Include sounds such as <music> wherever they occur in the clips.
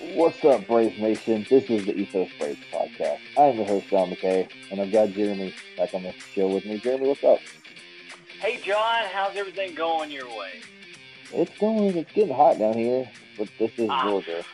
What's up, Braves Nation? This is the Ethos Braves podcast. I'm your host, John McKay, and I've got Jeremy back on the show with me. Jeremy, what's up? Hey, John, how's everything going your way? It's going. It's getting hot down here, but this is Ah. Georgia.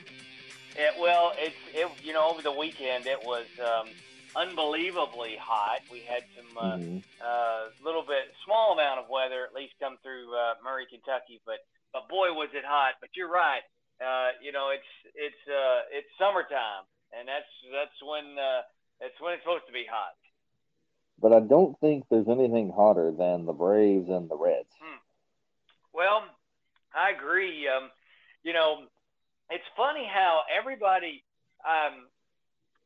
It, well, it's it, you know over the weekend it was um, unbelievably hot. We had some uh, Mhm. uh, little bit small amount of weather at least come through uh, Murray, Kentucky, but but boy was it hot. But you're right. Uh, you know it's it's uh, it's summertime, and that's that's when uh, that's when it's supposed to be hot. But I don't think there's anything hotter than the Braves and the Reds. Well, I agree. Um, you know, it's funny how everybody, um,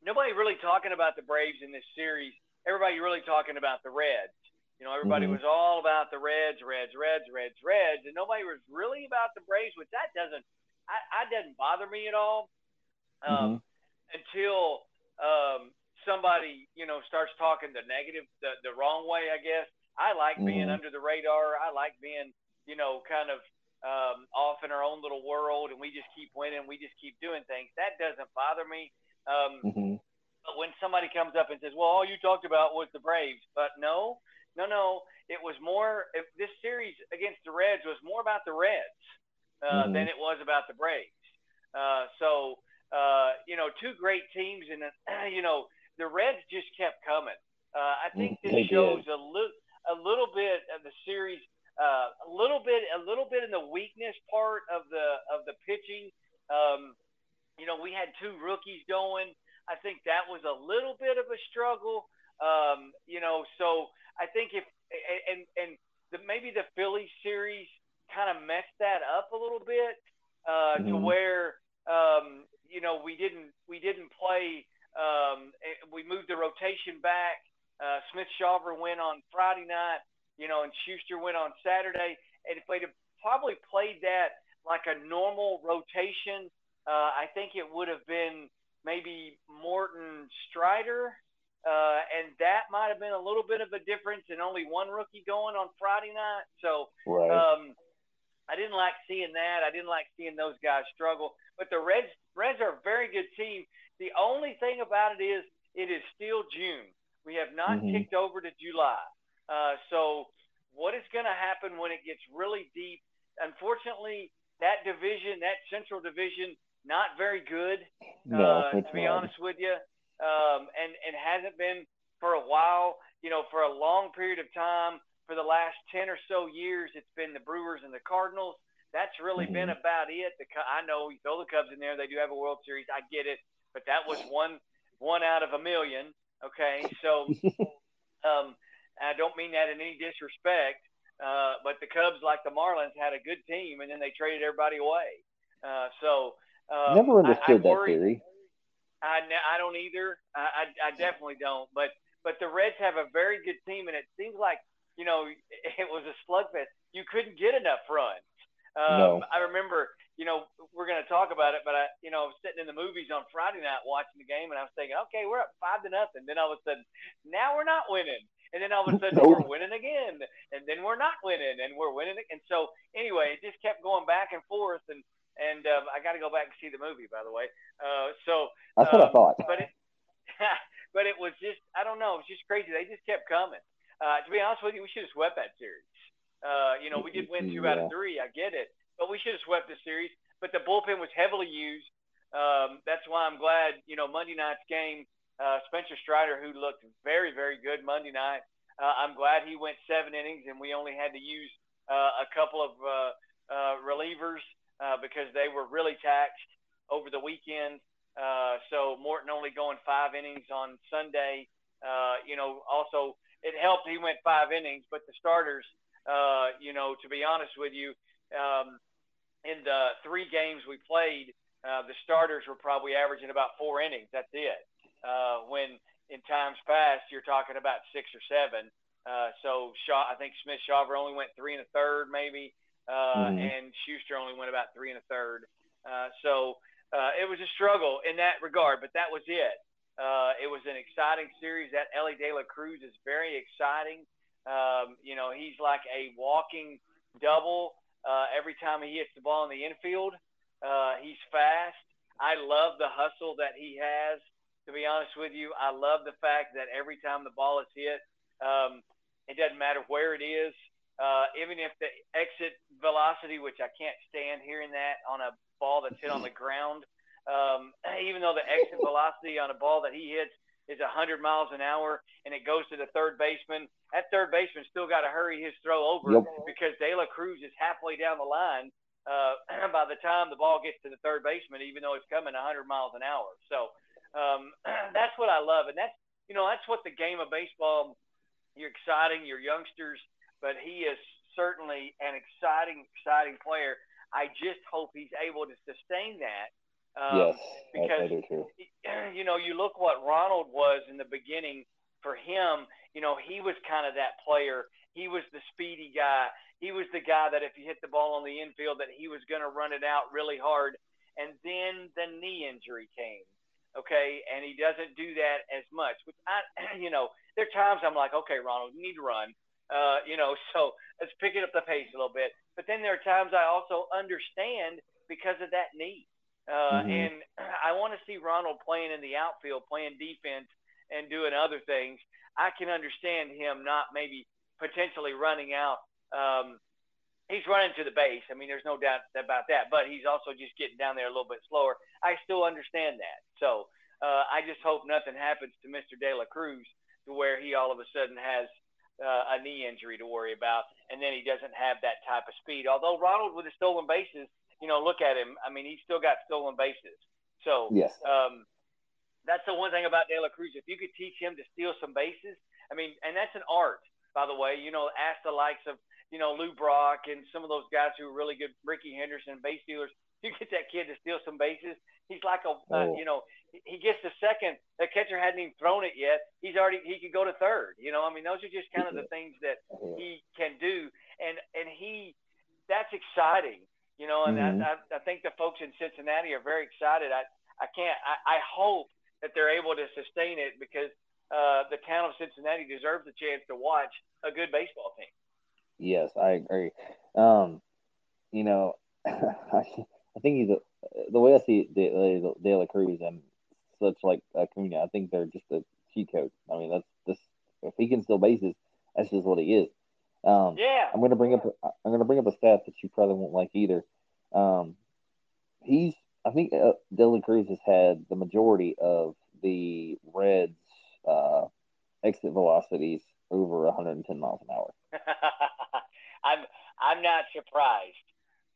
nobody really talking about the Braves in this series. Everybody really talking about the Reds. You know, everybody Mhm. was all about the Reds, Reds, Reds, Reds, Reds, and nobody was really about the Braves. Which that doesn't, I, I doesn't bother me at all. Um, until um, somebody you know starts talking the negative, the, the wrong way. I guess I like being Mhm. under the radar. I like being you know kind of um, off in our own little world, and we just keep winning. We just keep doing things. That doesn't bother me. Um, Mhm. but when somebody comes up and says, "Well, all you talked about was the Braves," but no, no, no, it was more. If this series against the Reds was more about the Reds uh, Mhm. than it was about the Braves. Uh, so uh, you know, two great teams, and uh, you know, the Reds just kept coming. Uh, I think They this did. shows a little, a little bit of the series, uh, a little bit, a little bit in the weakness part of the of the pitching. Um, you know, we had two rookies going. I think that was a little bit of a struggle. Um, you know, so I think if and and the, maybe the Phillies series kind of messed that up a little bit uh, to Mhm. where um, you know we didn't we didn't play. Um, eh, we moved the rotation back. Uh, Smith Shawver went on Friday night, you know, and Shuster went on Saturday. And if they'd have probably played that like a normal rotation, uh, I think it would have been maybe Morton Strider, uh, and that might have been a little bit of a difference, and only one rookie going on Friday night. So Right. um, I didn't like seeing that. I didn't like seeing those guys struggle. But the Reds, Reds are a very good team. The only thing about it is, it is still June. We have not Mhm. kicked over to July. Uh, so what is going to happen when it gets really deep? Unfortunately, that division, that Central Division, not very good. no, uh, to be not. honest with you, um, and and hasn't been for a while. You know, for a long period of time, for the last ten or so years, it's been the Brewers and the Cardinals. That's really been Mhm. about it. The, I know you throw the Cubs in there; they do have a World Series. I get it, but that was one one out of a million. Okay, so <laughs> um, I don't mean that in any disrespect, uh, but the Cubs, like the Marlins, had a good team, and then they traded everybody away. Uh, so um, Never I- I understood that worry- theory. I, I don't either. I, I, I definitely don't. But but the Reds have a very good team, and it seems like you know <laughs> it was a slugfest. You couldn't get enough runs. Um, No. I remember, you know, we're going to talk about it, but I, you know, I was sitting in the movies on Friday night watching the game, and I was thinking, okay, we're up five to nothing. Then all of a sudden, now we're not winning, and then all of a sudden Nope. we're winning again, and then we're not winning, and we're winning. And so anyway, it just kept going back and forth, and and um, I got to go back and see the movie, by the way. Uh, so That's what I um, thought. but it, <laughs> but it was just I don't know. It was just crazy. They just kept coming. Uh, to be honest with you, we should have swept that series. Uh, you know, we did win two out of three. I get it, but we should have swept the series. But the bullpen was heavily used. Um, that's why I'm glad. You know, Monday night's game, uh, Spencer Strider, who looked very, very good Monday night. Uh, I'm glad he went seven innings, and we only had to use uh, a couple of uh, uh, relievers uh, because they were really taxed over the weekend. Uh, so Morton only going five innings on Sunday. Uh, you know, also it helped he went five innings, but the starters, uh, you know, to be honest with you, um, in the three games we played, uh, the starters were probably averaging about four innings. That's it. Uh, when in times past you're talking about six or seven. Uh, so Shaw, I think Smith Shawver only went three and a third, maybe, uh, Mhm. and Shuster only went about three and a third. Uh, so uh, it was a struggle in that regard, but that was it. Uh, it was an exciting series. That Elly De La Cruz is very exciting. Um, you know, he's like a walking double uh, every time he hits the ball in the infield. Uh, he's fast. I love the hustle that he has. To be honest with you, I love the fact that every time the ball is hit, um, it doesn't matter where it is, uh, even if the exit velocity, which I can't stand hearing that on a ball that's hit on the ground, um, <clears throat> even though the exit velocity on a ball that he hits is 100 miles an hour and it goes to the third baseman, that third baseman still got to hurry his throw over yep. because De La Cruz is halfway down the line uh, <clears throat> by the time the ball gets to the third baseman, even though it's coming 100 miles an hour. So um, <clears throat> that's what I love, and that's you know that's what the game of baseball. You're exciting, you're youngsters, but he is certainly an exciting, exciting player. I just hope he's able to sustain that um, yes, because you know you look what Ronald was in the beginning. For him, you know, he was kind of that player. He was the speedy guy. He was the guy that if you hit the ball on the infield, that he was going to run it out really hard. And then the knee injury came. Okay, and he doesn't do that as much. Which I, <clears throat> you know, there are times I'm like, okay, Ronald, you need to run. Uh, you know, <laughs> so let's pick it up the pace a little bit. But then there are times I also understand because of that knee. Uh, mm-hmm. And <clears throat> I want to see Ronald playing in the outfield, playing defense, and doing other things. I can understand him not maybe potentially running out. Um, he's running to the base. I mean, there's no doubt about that. But he's also just getting down there a little bit slower. I still understand that. So uh, I just hope nothing happens to Mr. De La Cruz to where he all of a sudden has uh, a knee injury to worry about, and then he doesn't have that type of speed. Although Ronald with the stolen bases you know, look at him. I mean, he's still got stolen bases. So yes. um, that's the one thing about De La Cruz. If you could teach him to steal some bases, I mean, and that's an art, by the way. You know, ask the likes of you know Lou Brock and some of those guys who are really good, Rickey Henderson, base stealers. You get that kid to steal some bases. He's like a, uh, oh. uh, you know, he gets the second. The catcher hadn't even thrown it yet. He's already he could go to third. You know, I mean, those are just kind of the <laughs> things that he can do, and and he, that's exciting you know, and mm-hmm. I, I think the folks in Cincinnati are very excited. I, I can't, I, I hope that they're able to sustain it because uh, the town of Cincinnati deserves a chance to watch a good baseball team. Yes, I agree. Um, you know, <laughs> I, I think he's a, the way I see De, De La Cruz and such like Acuna. I think they're just a cheat code. I mean, that's just if he can steal bases, that's just what he is. Um, yeah. I'm going to bring up I'm to bring up a stat that you probably won't like either. Um, he's I think uh, De La Cruz has had the majority of the Reds' uh, exit velocities over 110 miles an hour. <laughs> I'm I'm not surprised.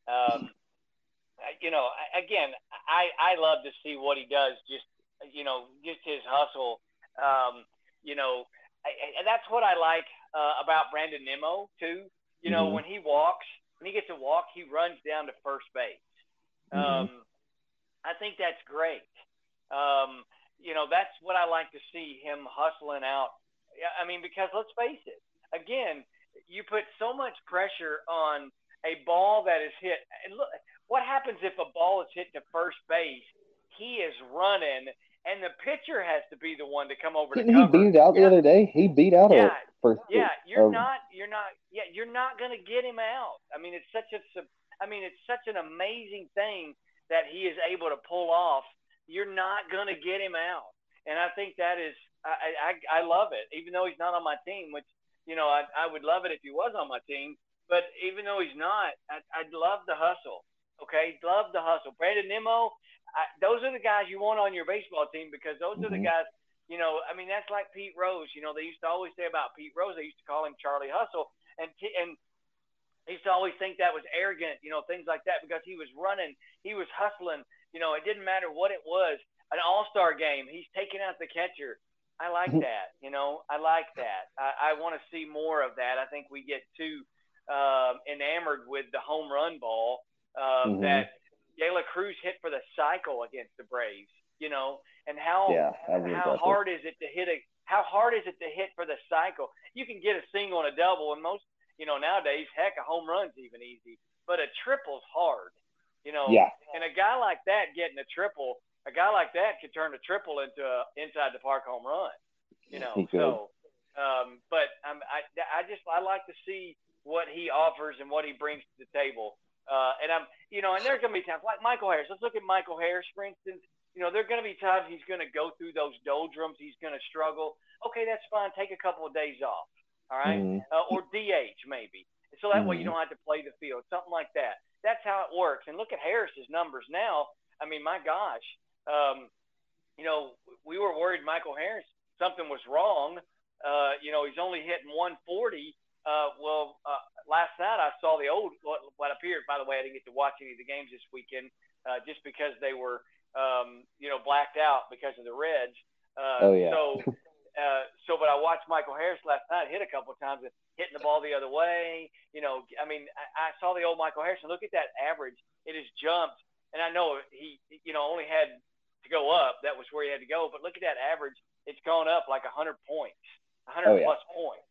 Um, you know, again, I I love to see what he does. Just you know, just his hustle. Um, you know, and that's what I like uh, about Brandon Nimmo too. You know, mm-hmm. when he walks, when he gets to walk, he runs down to first base. Mm-hmm. Um, I think that's great. Um, you know, that's what I like to see him hustling out. I mean, because let's face it, again, you put so much pressure on a ball that is hit. And look, what happens if a ball is hit to first base? He is running and the pitcher has to be the one to come over Didn't to cover. he beat it out the other day? He beat out yeah, a first. Yeah, you're um, not, you're not, yeah, you're not going to get him out. I mean, it's such a, I mean, it's such an amazing thing that he is able to pull off. You're not going to get him out, and I think that is, I, I, I love it. Even though he's not on my team, which you know, I, I would love it if he was on my team. But even though he's not, I, I'd love the hustle. Okay, love the hustle. Brandon Nimmo, I, those are the guys you want on your baseball team because those mm-hmm. are the mm-hmm. guys. You know, I mean, that's like Pete Rose. You know, they used to always say about Pete Rose. They used to call him Charlie Hustle, and t- and they used to always think that was arrogant. You know, things like that because he was running, he was hustling. You know, it didn't matter what it was. An All Star game, he's taking out the catcher. I like mm-hmm. that. You know, I like that. I, I want to see more of that. I think we get too um, enamored with the home run ball um, mm-hmm. that De La Cruz hit for the cycle against the Braves, you know, and how yeah, how hard is it to hit a how hard is it to hit for the cycle? You can get a single and a double, and most you know nowadays, heck, a home run's even easy, but a triple's hard, you know. Yeah. And a guy like that getting a triple, a guy like that could turn a triple into a inside the park home run, you know. So, um, but I'm, I I just I like to see what he offers and what he brings to the table Uh, and I'm, you know, and there's going to be times like Michael Harris. Let's look at Michael Harris, for instance. You know, there are going to be times he's going to go through those doldrums. He's going to struggle. Okay, that's fine. Take a couple of days off. All right? Mhm. uh, or DH maybe. So that way you Mhm. don't have to play the field, something like that. That's how it works. And look at Harris's numbers now. I mean, my gosh, um, you know, we were worried Michael Harris something was wrong. Uh, you know, he's only hitting 140. Uh, well, uh, last night I saw the old what, what appeared. By the way, I didn't get to watch any of the games this weekend uh, just because they were, um, you know, blacked out because of the Reds. Uh, Oh, yeah. So, uh, so, but I watched Michael Harris last night hit a couple of times, hitting the ball the other way. You know, I mean, I, I saw the old Michael Harris, and look at that average. It has jumped, and I know he, you know, only had to go up. That was where he had to go. But look at that average. It's gone up like 100 points, 100 Oh, yeah. plus points.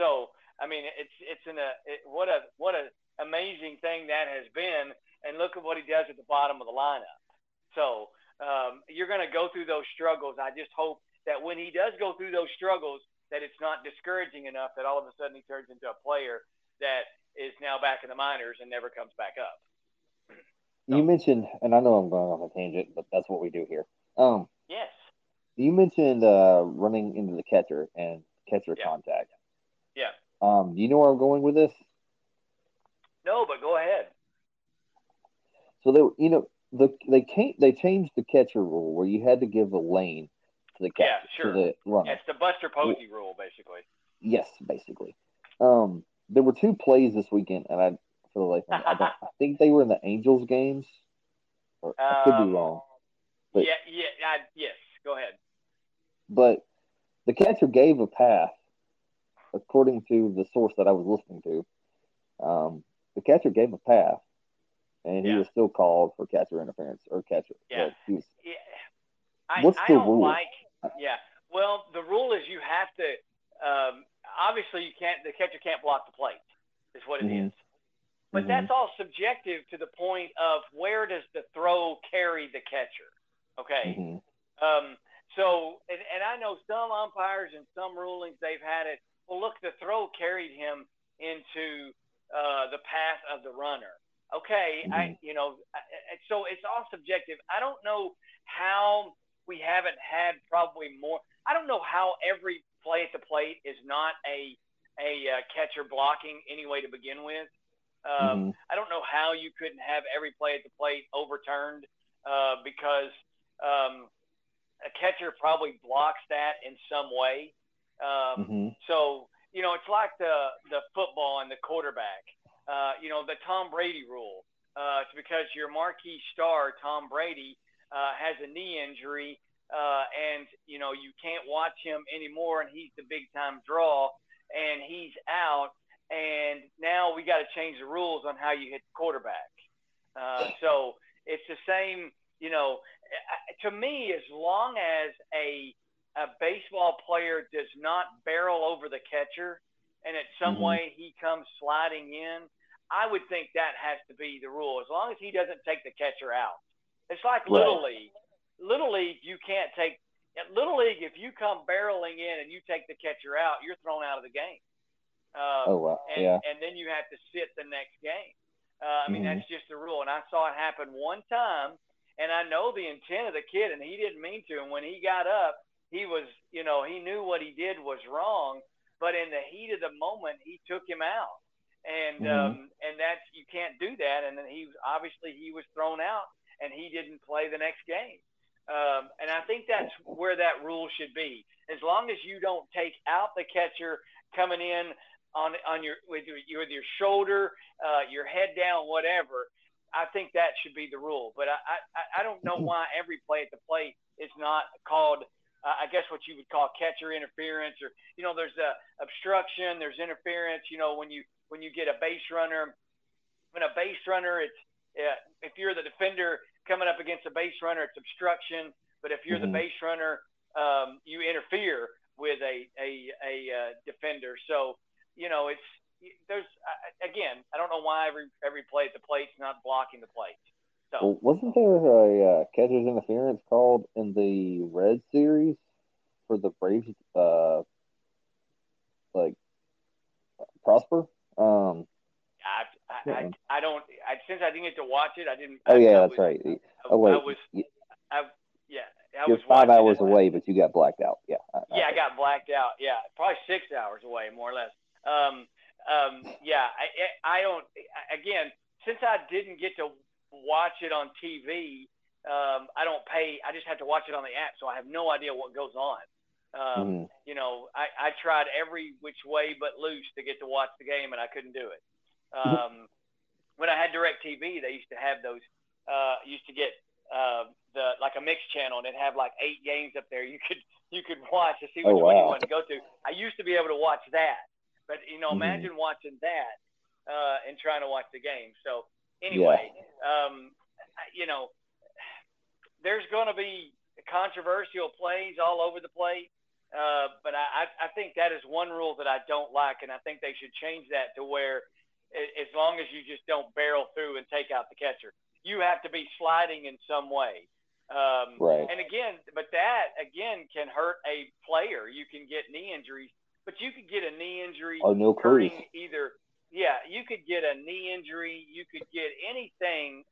So, I mean, it's it's in a it, what a what a amazing thing that has been. And look at what he does at the bottom of the lineup. So um, you're going to go through those struggles. I just hope that when he does go through those struggles, that it's not discouraging enough that all of a sudden he turns into a player that is now back in the minors and never comes back up. You mentioned, and I know I'm going off a tangent, but that's what we do here. Um, Yes. you mentioned uh, running into the catcher and catcher Yeah. contact. Um, do you know where I'm going with this? No, but go ahead. So they, you know, the they can't they changed the catcher rule where you had to give a lane to the catcher Yeah, sure. to the runner. It's the Buster Posey rule, basically. Yes, basically. Um, there were two plays this weekend, and I for the life of me, I, don't, <laughs> I think they were in the Angels games. Or, I could Um, be wrong, But- yeah, yeah, I, yes. Go ahead. but the catcher gave a pass, according to the source that I was listening to. Um, the catcher gave a pass, and he was still called for catcher interference or catcher. Yeah. Yeah. I, What's I the don't rule? like. Yeah. Well, the rule is you have to. Um, obviously, you can't. The catcher can't block the plate. Is what it is. Mhm. But Mhm. that's all subjective to the point of where does the throw carry the catcher? Okay. mhm. Um, so, and, and I know some umpires and some rulings they've had it. Well, look, the throw carried him into uh, the path of the runner. Okay, I Mhm. you know, I, I- so it's all subjective. I don't know how we haven't had probably more. I don't know how every play at the plate is not a a uh, catcher blocking anyway to begin with. Um, Mhm. I don't know how you couldn't have every play at the plate overturned uh, because um, a catcher probably blocks that in some way. Um, Mhm. So you know, it's like the the football and the quarterback. Uh, you know, the Tom Brady rule. Uh, it's because your marquee star Tom Brady uh, has a knee injury, uh, and you know you can't watch him anymore, and he's the big time draw, and he's out, and now we got to change the rules on how you hit the quarterback. Uh, so it's the same. You know, to me, as long as a a baseball player does not barrel over the catcher and at some Mhm. way he comes sliding in, I would think that has to be the rule. As long as he doesn't take the catcher out. It's like Little League. Little League, you can't take at Little League if you come barreling in and you take the catcher out, you're thrown out of the game. Um, Oh wow, and, yeah. and then you have to sit the next game. Uh, I mean, Mhm. that's just the rule. And I saw it happen one time, and I know the intent of the kid, and he didn't mean to. And when he got up, he was, you know, he knew what he did was wrong, but in the heat of the moment, he took him out. And Mhm. um, and that's you can't do that. And then he was obviously he was thrown out, and he didn't play the next game. Um, and I think that's where that rule should be. As long as you don't take out the catcher coming in on on your with your with your shoulder, uh, your head down, whatever. I think that should be the rule. But I I, I don't know why every play at the plate is not called. Uh, I guess what you would call catcher interference, or you know, there's a obstruction, there's interference. You know, when you when you get a base runner, when a base runner, it's uh, if you're the defender coming up against a base runner, it's obstruction. But if you're Mhm. the base runner, um, you interfere with a a, a uh, defender. So you know, it's there's uh, again, I don't know why every every play at the plate's not blocking the plate. So Well, wasn't there a uh, catcher's interference called in the Red Series for the Braves? Uh, like Prosper. Um, I, I I, I don't. I, since I didn't get to watch it, I didn't. Oh yeah, that's was, right. I, Oh wait, I was. I, yeah. I you're was five hours it. away, but you got blacked out. Yeah. Yeah, I got blacked out. Yeah, probably six hours away, more or less. Um, um, yeah, I, I don't. Again, since I didn't get to watch it on TV, um, I don't pay. I just have to watch it on the app, so I have no idea what goes on. Um, Mhm. You know, I, I tried every which way but loose to get to watch the game, and I couldn't do it. Um, when I had Direct TV, they used to have those. Uh, used to get uh, the like a mixed channel, and it'd have like eight games up there. You could you could watch to see which Oh, one you wow. wanted to go to. I used to be able to watch that, but you know, Mhm. imagine watching that uh, and trying to watch the game. So anyway, um, you know, there's going to be controversial plays all over the place. Uh, but I, I think that is one rule that I don't like, and I think they should change that to where, as long as you just don't barrel through and take out the catcher, you have to be sliding in some way. Um, Right. And again, but that again can hurt a player. You can get knee injuries, but you could get a knee injury Or no hurting either. Yeah, you could get a knee injury. You could get anything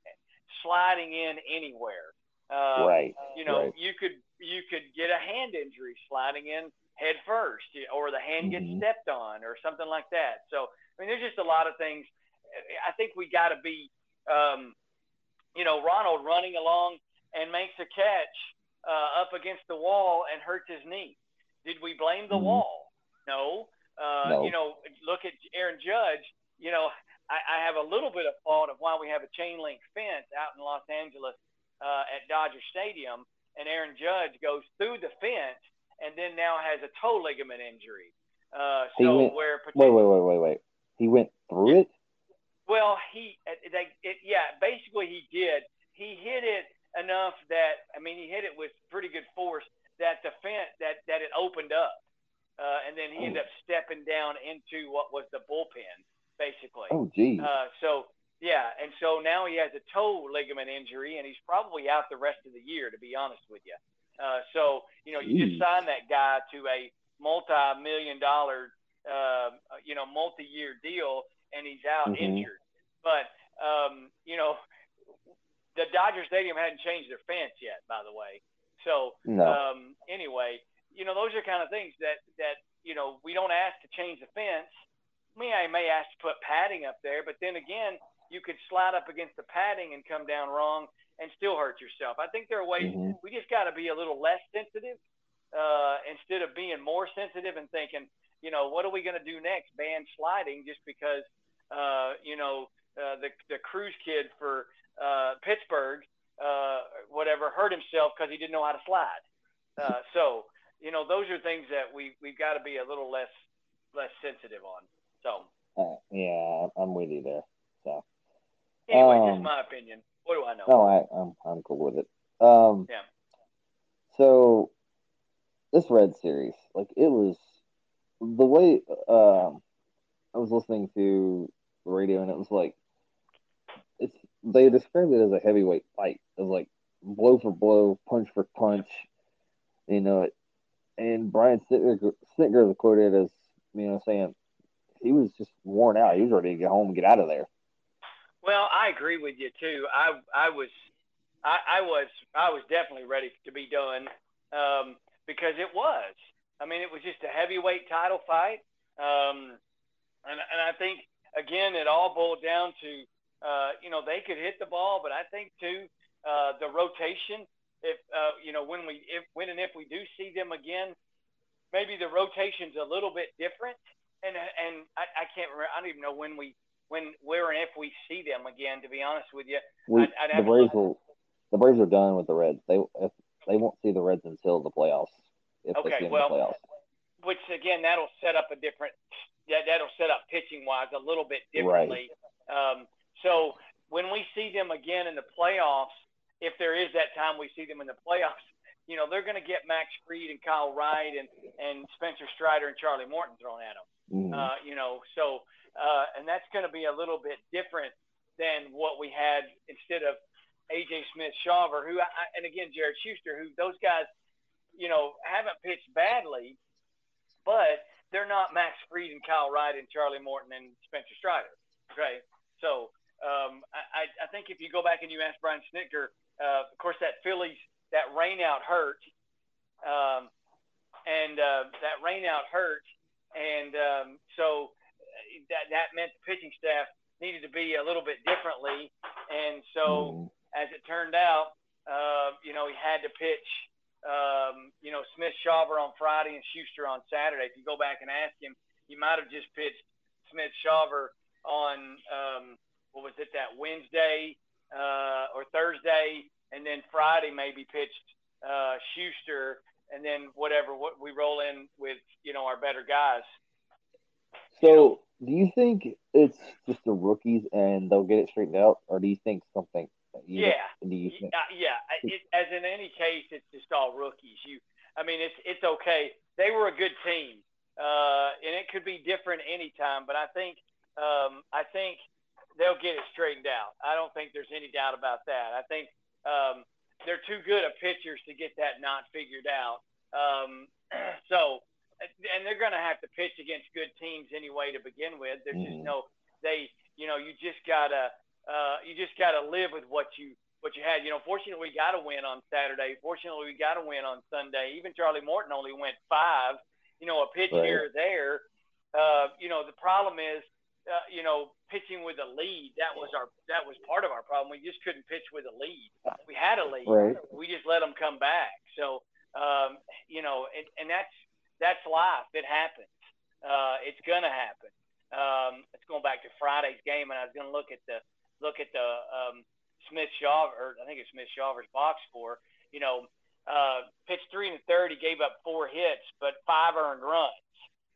sliding in anywhere. Um, Right. You know, right. you could you could get a hand injury sliding in head first, or the hand gets Mhm. stepped on, or something like that. So I mean, there's just a lot of things. I think we got to be, um, you know, Ronald running along and makes a catch uh, up against the wall and hurts his knee. Did we blame the Mhm. wall? No. Uh, No. You know, look at Aaron Judge. You know, I, I have a little bit of fault of why we have a chain link fence out in Los Angeles uh, at Dodger Stadium, and Aaron Judge goes through the fence and then now has a toe ligament injury. Uh, so went- where Wait, wait, wait, wait, wait. He went through it. well, he, uh, they, it, yeah, basically he did. He hit it enough that I mean, he hit it with pretty good force that the fence that that it opened up, uh, and then he ended up stepping down into what was the bullpen, basically. Oh, geez. Uh, so yeah, and so now he has a toe ligament injury, and he's probably out the rest of the year, to be honest with you. Uh, so you know, you just signed that guy to a multi-million dollar, uh, you know, multi-year deal, and he's out Mhm. injured. But um, you know, the Dodger Stadium hadn't changed their fence yet, by the way. So no. um, anyway, you know, those are kind of things that that you know we don't ask to change the fence. Me, I may ask to put padding up there, but then again, you could slide up against the padding and come down wrong and still hurt yourself. I think there are ways Mhm. we just got to be a little less sensitive uh, instead of being more sensitive and thinking, you know, what are we going to do next? Ban sliding just because, uh, you know, uh, the the Cruz kid for uh, Pittsburgh, uh, whatever, hurt himself because he didn't know how to slide. Uh, so, you know, those are things that we we've got to be a little less less sensitive on. So, Uh, yeah, I'm with you there. So, anyway, Um, just my opinion. What do I know? no, I, I'm I'm cool with it. Um, Yeah. So, this Red series, like it was the way um, I was listening to the radio, and it was like it's they described it as a heavyweight fight. It was like blow for blow, punch for punch. You know, and Brian Snitker was quoted as you know saying he was just worn out. He was ready to get home and get out of there. Well, I agree with you too. I I was I, I was I was definitely ready to be done um, because it was. I mean, it was just a heavyweight title fight, um, and and I think again it all boiled down to uh, you know they could hit the ball, but I think too uh, the rotation. If uh, you know when we if when and if we do see them again, maybe the rotation's a little bit different. And and I, I can't remember. I don't even know when we when where and if we see them again. To be honest with you, We, I'd- I'd the Braves will the Braves are done with the Reds. They if, they won't see the Reds until the playoffs. If they Okay, see them well, in the playoffs. which again that'll set up a different that that'll set up pitching wise a little bit Right. differently. Um, so when we see them again in the playoffs, if there is that time we see them in the playoffs, <laughs> you know they're going to get Max Fried and Kyle Wright and and Spencer Strider and Charlie Morton thrown at them. Mhm. Uh, you know, so uh, and that's going to be a little bit different than what we had instead of AJ Smith Shawver, who I, and again Jared Shuster, who those guys, you know, haven't pitched badly, but they're not Max Fried and Kyle Wright and Charlie Morton and Spencer Strider. Okay, So um, I, I think if you go back and you ask Brian Snitker, uh, of course that Phillies that rain out hurt, um, and uh, that rain out hurt, and um, so uh, that that meant the pitching staff needed to be a little bit differently, and so mm. as it turned out, uh, you know he had to pitch. Um, you know Smith Shawver on Friday and Shuster on Saturday. If you go back and ask him, he might have just pitched Smith Shawver on um, what was it that Wednesday uh, or Thursday, and then Friday maybe pitched uh, Shuster, and then whatever what we roll in with you know our better guys. So, do you think it's just the rookies and they'll get it straightened out, or do you think something? You yeah, know, you think? Uh, yeah. It, as in any case, it's just all rookies. You, I mean, it's it's okay. They were a good team, uh, and it could be different anytime. But I think um, I think they'll get it straightened out. I don't think there's any doubt about that. I think um, they're too good of pitchers to get that not figured out. Um, <clears throat> so, and they're going to have to pitch against good teams anyway to begin with. There's mm. just no they. You know, you just gotta uh, you just gotta live with what you what you had. You know, fortunately we got a win on Saturday. Fortunately we got a win on Sunday. Even Charlie Morton only went five. You know, a pitch right. here or there. Uh, you know, the problem is uh, you know, pitching with a lead. That was our that was part of our problem. We just couldn't pitch with a lead. We had a lead. Right. We just let them come back. So um, you know, and, and that's that's life. It happens. Uh, it's gonna happen. Um, it's going back to Friday's game, and I was gonna look at the look at the um, Smith Shawver, or I think it's Smith Shawver's box score. You know, uh, pitched three and a third. He gave up four hits, but five earned runs.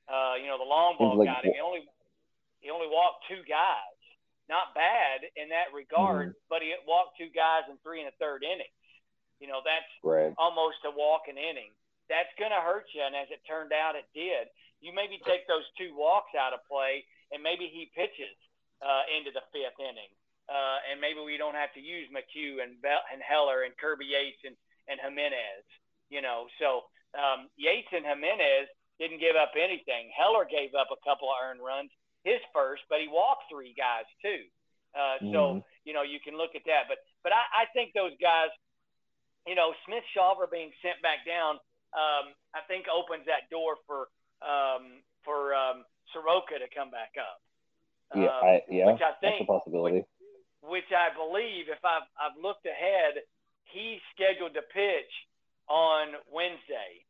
Uh, you know, the long ball like, got him. He only he only walked two guys. Not bad in that regard, mm-hmm. but he walked two guys in three and a third innings. You know, that's right. almost a walk an inning. That's going to hurt you. And as it turned out, it did. You maybe take those two walks out of play, and maybe he pitches uh, into the fifth inning. Uh, and maybe we don't have to use McHugh and Be- and Heller and Kirby Yates and, and Jimenez. You know, so um, Yates and Jimenez didn't give up anything. Heller gave up a couple of earned runs his first, but he walked three guys too. Uh, mm-hmm. So you know you can look at that, but but I, I think those guys, you know, Smith Shawver being sent back down, um, I think opens that door for um, for um, Soroka to come back up. Yeah, um, I, yeah, which I think, that's a possibility. Which, which I believe, if I've I've looked ahead, he's scheduled to pitch on Wednesday.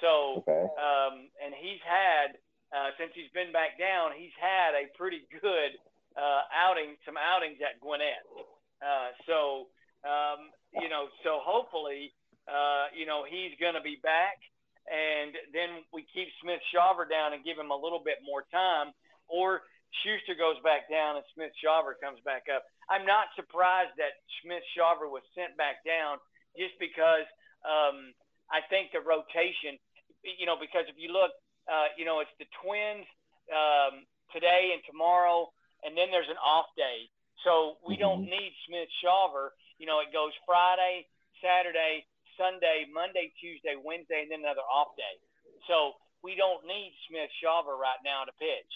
So, okay. um, and he's had uh, since he's been back down, he's had a pretty good uh, outing, some outings at Gwinnett. Uh, so, um, you know, so hopefully, uh, you know, he's going to be back. And then we keep Smith Shawver down and give him a little bit more time. Or Shuster goes back down and Smith Shawver comes back up. I'm not surprised that Smith Shawver was sent back down just because um, I think the rotation, you know, because if you look, uh, you know, it's the Twins um, today and tomorrow, and then there's an off day. So we mm-hmm. don't need Smith Shawver. You know, it goes Friday, Saturday, Sunday, Monday, Tuesday, Wednesday, and then another off day. So we don't need Smith Shawver right now to pitch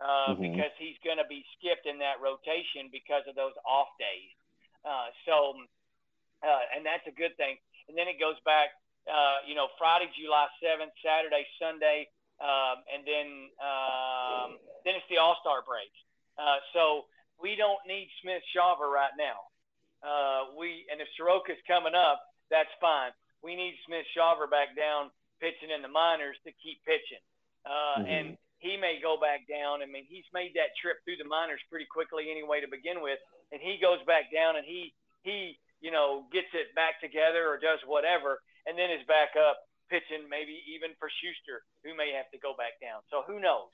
uh, mm-hmm. because he's going to be skipped in that rotation because of those off days. Uh, so, uh, and that's a good thing. And then it goes back, uh, you know, Friday, July 7th, Saturday, Sunday, um, and then um, then it's the All Star break. Uh, so we don't need Smith Shawver right now. Uh, we and if Soroka's coming up, that's fine. We need Smith Shawver back down pitching in the minors to keep pitching. Uh, mm-hmm. And he may go back down. I mean, he's made that trip through the minors pretty quickly anyway to begin with, and he goes back down and he he you know gets it back together or does whatever, and then is back up pitching maybe even for Shuster, who may have to go back down. So who knows?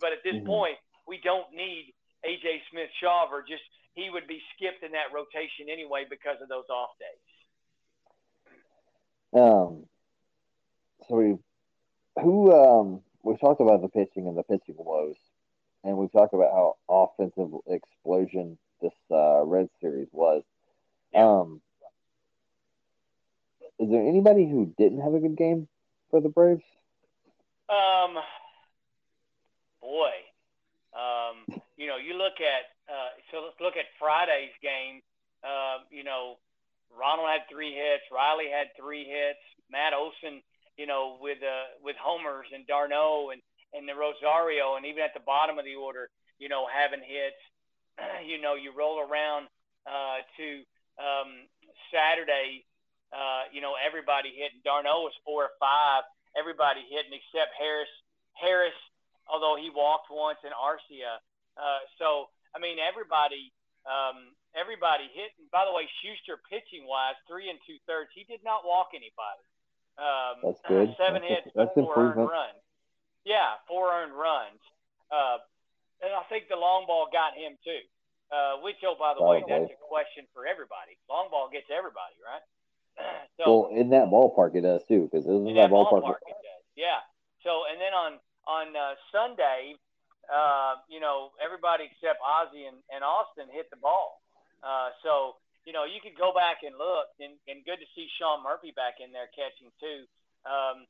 But at this mm-hmm. point, we don't need AJ Smith Shawver. Just he would be skipped in that rotation anyway because of those off days. Um. So we, who um, we talked about the pitching and the pitching woes, and we've talked about how offensive explosion this uh, Red Series was. Um, is there anybody who didn't have a good game for the Braves? Um, boy, um, you know, you look at uh, so let's look at Friday's game. Uh, you know, Ronald had three hits. Riley had three hits. Matt Olson, you know, with uh, with homers and d'Arnaud and and the Rosario, and even at the bottom of the order, you know, having hits. <clears throat> you know, you roll around uh, to um, Saturday. Uh, you know, everybody hitting. d'Arnaud was four or five. Everybody hitting except Harris. Harris, although he walked once, and Arcia. Uh, so I mean, everybody um, everybody hit. And by the way, Shuster pitching wise, three and two thirds. He did not walk anybody. Um, That's good. Seven that's hits, a, that's four earned runs. Yeah, four earned runs. Uh, and I think the long ball got him too. Uh, which, oh, by the Probably. way, that's a question for everybody. Long ball gets everybody, right? <clears throat> so, well, in that ballpark, it does too, because isn't that, that ballpark? ballpark. Yeah. So, and then on on uh, Sunday, uh, you know, everybody except Ozzie and, and Austin hit the ball. Uh, so, you know, you could go back and look, and, and good to see Sean Murphy back in there catching too. Um,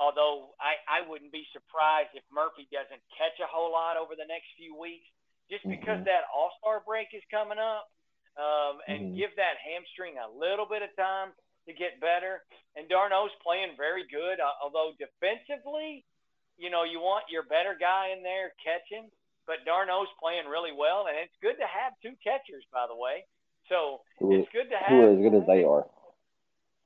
although I, I wouldn't be surprised if Murphy doesn't catch a whole lot over the next few weeks, just mm-hmm. because that All Star break is coming up, um, and mm-hmm. give that hamstring a little bit of time to get better. And d'Arnaud's playing very good, uh, although defensively, you know, you want your better guy in there catching, but d'Arnaud's playing really well, and it's good to have two catchers, by the way. So it's good to have. Who are as good as they are.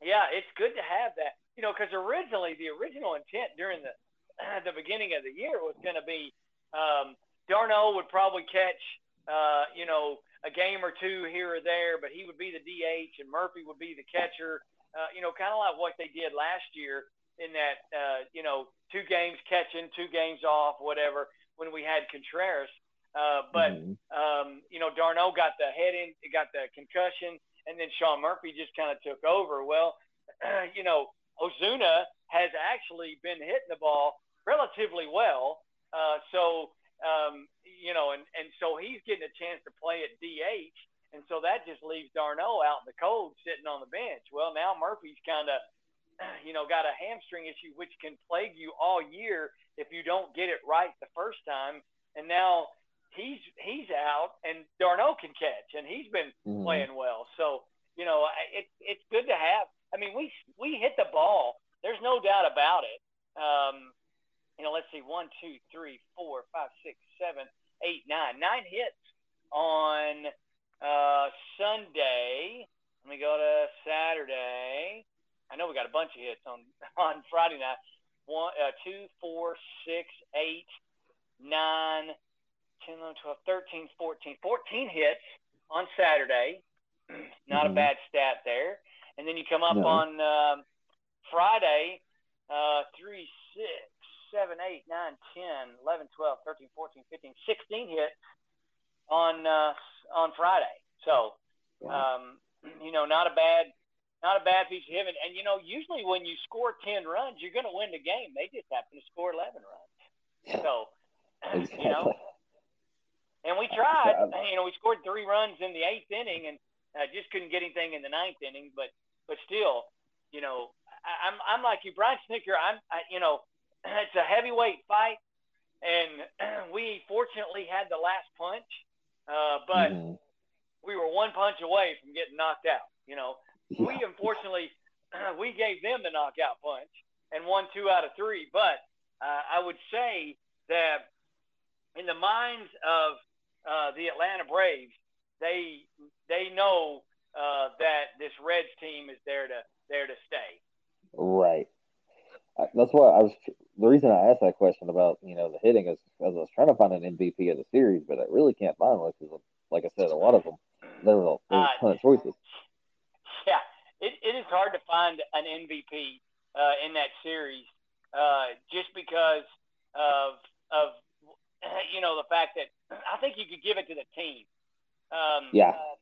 Yeah, it's good to have that. You know, because originally the original intent during the <clears throat> the beginning of the year was going to be um, d'Arnaud would probably catch, uh, you know, a game or two here or there, but he would be the DH and Murphy would be the catcher. Uh, you know, kind of like what they did last year in that uh, you know two games catching, two games off, whatever. When we had Contreras, uh, but mm-hmm. um, you know d'Arnaud got the head in, it got the concussion, and then Sean Murphy just kind of took over. Well, <clears throat> you know Ozuna has actually been hitting the ball relatively well, uh, so um, you know, and and so he's getting a chance to play at DH. And so that just leaves d'Arnaud out in the cold, sitting on the bench. Well, now Murphy's kind of <clears throat> you know, got a hamstring issue, which can plague you all year if you don't get it right the first time. And now he's he's out, and d'Arnaud can catch, and he's been mm-hmm. playing well. So you know, it's it's good to have. I mean, we we hit the ball. There's no doubt about it. Um, you know, let's see, one, two, three, four, five, six, seven, eight, nine, nine hits on uh, Sunday. Let me go to Saturday. I know we got a bunch of hits on <laughs> on Friday night. One, uh, two, four, six, eight, nine, 10, 11, 12, 13, 14, 14 hits on Saturday. <clears throat> Not mm-hmm. a bad stat there. And then you come up no. on um, Friday, uh, 3, 6, 7, 8, 9, 10, 11, 12, 13, 14, 15, 16 hits on uh, on Friday. So, um, you know, not a bad not a bad piece of hitting. And you know, usually when you score ten runs, you're going to win the game. They just happen to score eleven runs. So, exactly. <clears throat> you know, and we tried. You know, we scored three runs in the eighth inning, and uh, just couldn't get anything in the ninth inning. But but still, you know, I, I'm I'm like you, Brian Snitker. I'm I, you know, it's a heavyweight fight, and <clears throat> we fortunately had the last punch, uh, but. Mm-hmm. We were one punch away from getting knocked out. You know, yeah. We unfortunately <clears throat> we gave them the knockout punch and won two out of three. But uh, I would say that in the minds of uh, the Atlanta Braves, they they know uh, that this Reds team is there to there to stay. Right. That's why I was. The reason I asked that question about you know the hitting is because I was trying to find an MVP of the series, but I really can't find one because, like I said, a lot of them there were, there were a ton of choices <laughs> yeah, it, it is hard to find an MVP uh, in that series uh, just because of of you know the fact that I think you could give it to the team. Um, yeah. Uh,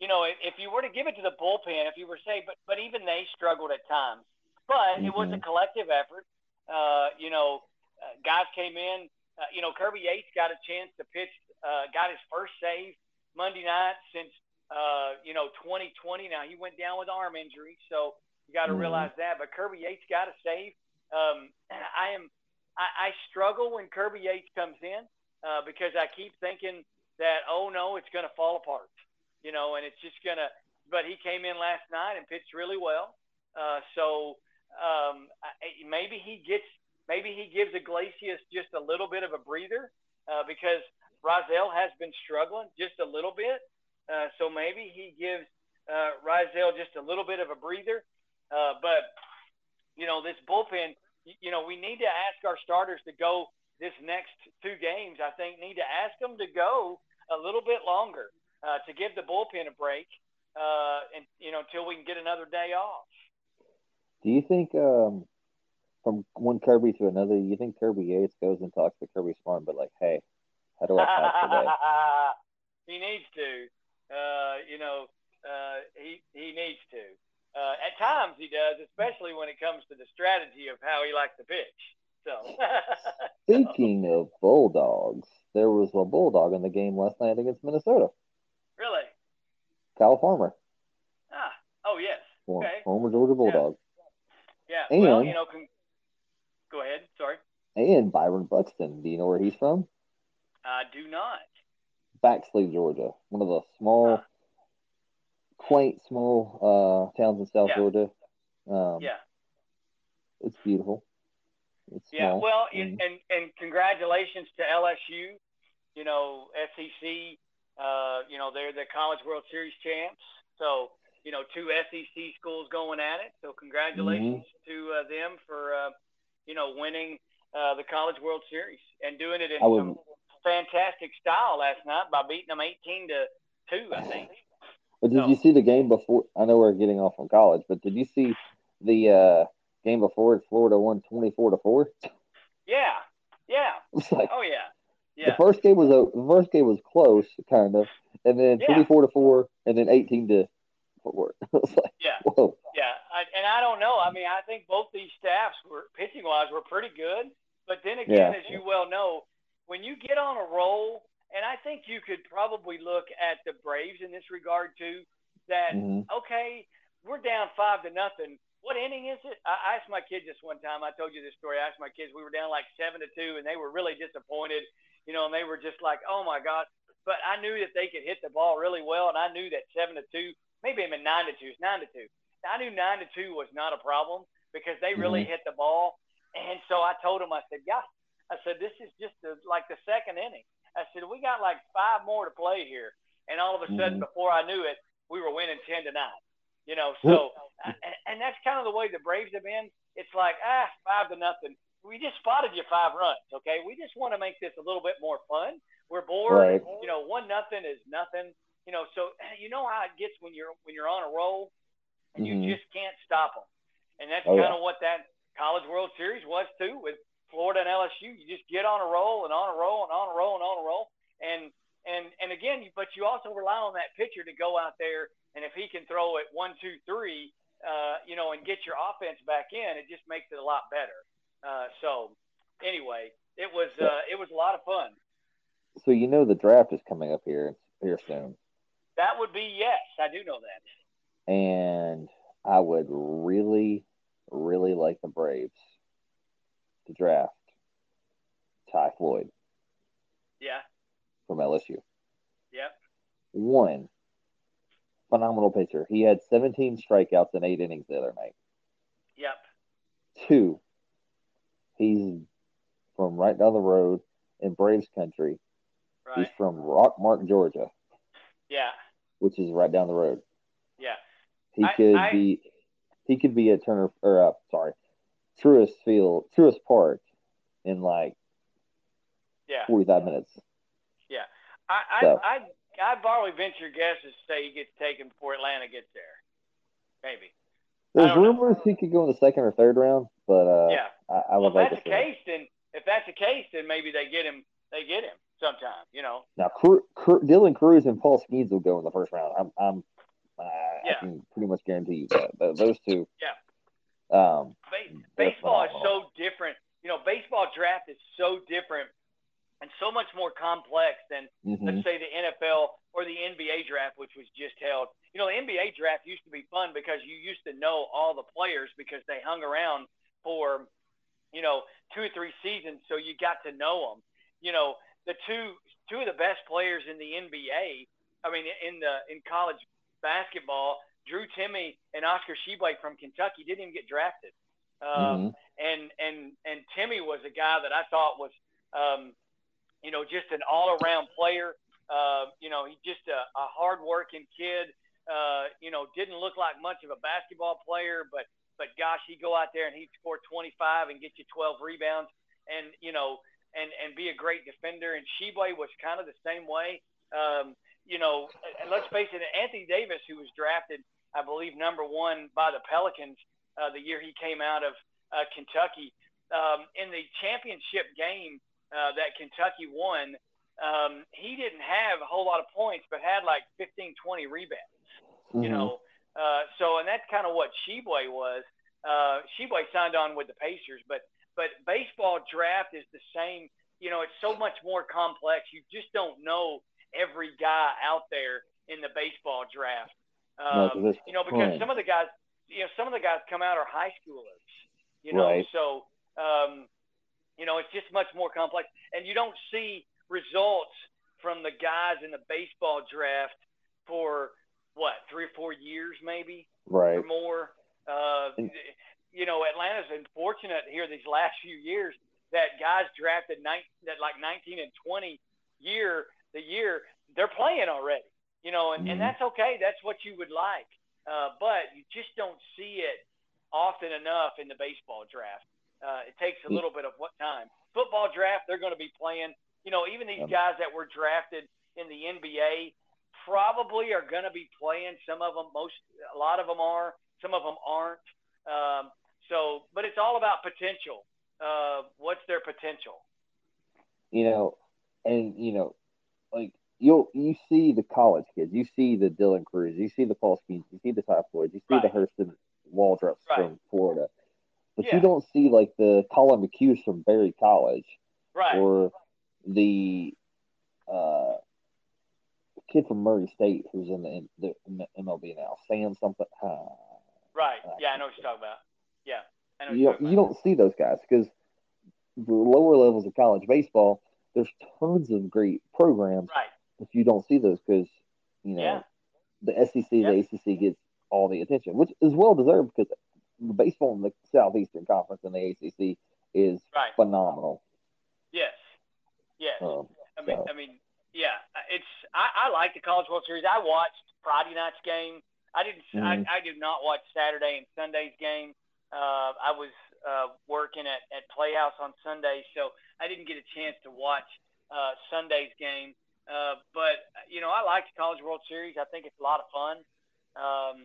you know, if, if you were to give it to the bullpen, if you were to say, but but even they struggled at times. But mm-hmm. it was a mm-hmm. collective effort. Uh, you know, uh, guys came in. Uh, you know, Kirby Yates got a chance to pitch. Uh, got his first save Monday night since uh, you know, 2020. Now he went down with arm injury, so you got to mm-hmm. realize that. But Kirby Yates got a save. Um, <clears throat> I am, I, I struggle when Kirby Yates comes in uh, because I keep thinking that oh no, it's going to fall apart, you know, and it's just going to. But he came in last night and pitched really well. Uh, so um, maybe he gets maybe he gives Iglesias just a little bit of a breather uh, because Raisel has been struggling just a little bit. Uh, so maybe he gives uh, just a little bit of a breather. Uh, but you know, this bullpen, you know, we need to ask our starters to go this next two games. I think need to ask them to go a little bit longer uh, to give the bullpen a break, uh, and you know, until we can get another day off. Do you think um, from one Kirby to another, you think Kirby Yates goes and talks to Kirby Smart, but like, hey, how do I pass today? <laughs> he needs to. Uh, you know, uh, he he needs to. Uh, at times he does, especially when it comes to the strategy of how he likes to pitch. So, <laughs> speaking of bulldogs, there was a bulldog in the game last night against Minnesota. Really? Kyle Farmer. Ah, oh yes. Okay. Former Georgia Bulldog. Yeah. yeah. And, well, you know, con- go ahead. Sorry. And Byron Buxton. Do you know where he's from? I do not. Baxley, Georgia, one of the small, uh, quaint, small uh, towns in South yeah. Georgia. Um, yeah, it's beautiful. It's yeah, small. well, and, and and congratulations to LSU. You know, SEC. Uh, you know, they're the College World Series champs. So you know, two SEC schools going at it. So congratulations mm-hmm. to uh, them for uh, you know winning uh, the College World Series and doing it in some fantastic style last night by beating them 18 to 2, I think. But did so, you see the game before? I know we're getting off from college, but did you see the uh, game before Florida won 24 to 4? Yeah. Yeah. <laughs> Like, oh, yeah. Yeah. The first game was a, the first game was close, kind of, and then yeah. 24 to 4, and then 18 to 4. <laughs> like, yeah. Whoa. Yeah. I, and I don't know. I mean, I think both these staffs were pitching wise were pretty good. But then again, yeah. as you well know, when you get on a roll, and I think you could probably look at the Braves in this regard too. That mm-hmm. okay, we're down five to nothing. What inning is it? I asked my kids this one time. I told you this story. I asked my kids. We were down like seven to two, and they were really disappointed. You know, and they were just like, "Oh my god!" But I knew that they could hit the ball really well, and I knew that seven to two, maybe even nine to two, nine to two. I knew nine to two was not a problem because they really mm-hmm. hit the ball. And so I told them, I said, "Yeah." I said, this is just the, like the second inning. I said, we got like five more to play here. And all of a sudden, mm-hmm. before I knew it, we were winning 10 to 9. You know, so, and, and that's kind of the way the Braves have been. It's like, ah, five to nothing. We just spotted you five runs, okay? We just want to make this a little bit more fun. We're bored. Right. You know, one nothing is nothing. You know, so <clears throat> you know how it gets when you're when you're on a roll, and mm-hmm. you just can't stop them. And that's oh, kind of yeah. what that College World Series was too with Florida and LSU, you just get on a roll and on a roll and on a roll and on a roll. And and and again, but you also rely on that pitcher to go out there and if he can throw it one, two, three, uh, you know, and get your offense back in, it just makes it a lot better. Uh, so anyway, it was uh, it was a lot of fun. So you know the draft is coming up here here soon. That would be yes, I do know that. And I would really, really like the Braves to draft Ty Floyd. Yeah. From LSU. Yep. One, phenomenal pitcher. He had 17 strikeouts in eight innings the other night. Yep. Two, he's from right down the road in Braves country. Right. He's from Rockmart, Georgia. Yeah. Which is right down the road. Yeah. He I, could I, be he could be at Turner or uh, sorry, Truist Field, Truist Park, in like yeah forty five minutes. Yeah, I so. I I I'd probably venture guesses to say he gets taken before Atlanta gets there. Maybe. There's rumors know. he could go in the second or third round, but uh, yeah, I, I would well, like if that's the case, then if that's the case, then maybe they get him. They get him sometime. You know. Now, Cru- Cru- Dylan Crews and Paul Skenes will go in the first round. I'm, I'm uh, yeah. I can pretty much guarantee you that. Those two. Yeah. Um, baseball is so different. You know, baseball draft is so different and so much more complex than mm-hmm. let's say the NFL or the NBA draft, which was just held. You know, the NBA draft used to be fun because you used to know all the players because they hung around for, you know, two or three seasons, so you got to know them. You know, the two two of the best players in the NBA. I mean, in the in college basketball, Drew Timme and Oscar Tshiebwe from Kentucky didn't even get drafted. Um, mm-hmm. And and and Timme was a guy that I thought was, um, you know, just an all-around player. Uh, you know, he's just a, a hard-working kid. Uh, you know, didn't look like much of a basketball player, but but gosh, he'd go out there and he'd score 25 and get you 12 rebounds, and you know, and and be a great defender. And Tshiebwe was kind of the same way. Um, you know, and let's face it, Anthony Davis, who was drafted, I believe, number one by the Pelicans uh, the year he came out of uh, Kentucky. Um, in the championship game uh, that Kentucky won, um, he didn't have a whole lot of points, but had like 15, 20 rebounds. Mm-hmm. You know, uh, so and that's kind of what Tshiebwe was. Uh, Tshiebwe signed on with the Pacers, but but baseball draft is the same. You know, it's so much more complex. You just don't know every guy out there in the baseball draft. Um, no, you know, because point. some of the guys, you know, some of the guys come out are high schoolers, you know, right. so, um, you know, it's just much more complex. And you don't see results from the guys in the baseball draft for what, three or four years, maybe, right, or more. Uh, you know, Atlanta's been fortunate here these last few years that guys drafted nine, that like 19 and 20 year the year they're playing already. You know, and, mm-hmm. and that's okay. That's what you would like. Uh, but you just don't see it often enough in the baseball draft. Uh, it takes a little bit of what time. Football draft, they're going to be playing. You know, even these guys that were drafted in the NBA probably are going to be playing. Some of them, most, a lot of them are. Some of them aren't. Um, so, but it's all about potential. Uh, what's their potential? You know, and you know, like you you see the college kids, you see the Dylan Crews, you see the Paul Skenes, you see the Ty Floyds, you see right. the Hurston Waldreps right. from Florida, but yeah. you don't see like the Colin McHughes from Berry College, right? Or the uh, kid from Murray State who's in the, the MLB now, Sam something. Uh, right. Yeah, I know what you're talking about. You don't, you don't see those guys because the lower levels of college baseball, there's tons of great programs. Right if you don't see those because you know yeah. the SEC, yep. the ACC gets all the attention, which is well deserved because the baseball in the Southeastern Conference and the ACC is right. phenomenal. Yes, yes. Um, I mean, so. I mean, yeah. It's I, I, like the College World Series. I watched Friday night's game. I didn't. Mm-hmm. I, I did not watch Saturday and Sunday's game. Uh, I was uh, working at, at Playhouse on Sunday, so I didn't get a chance to watch uh, Sunday's game. Uh, but you know, I like the College World Series. I think it's a lot of fun. Um,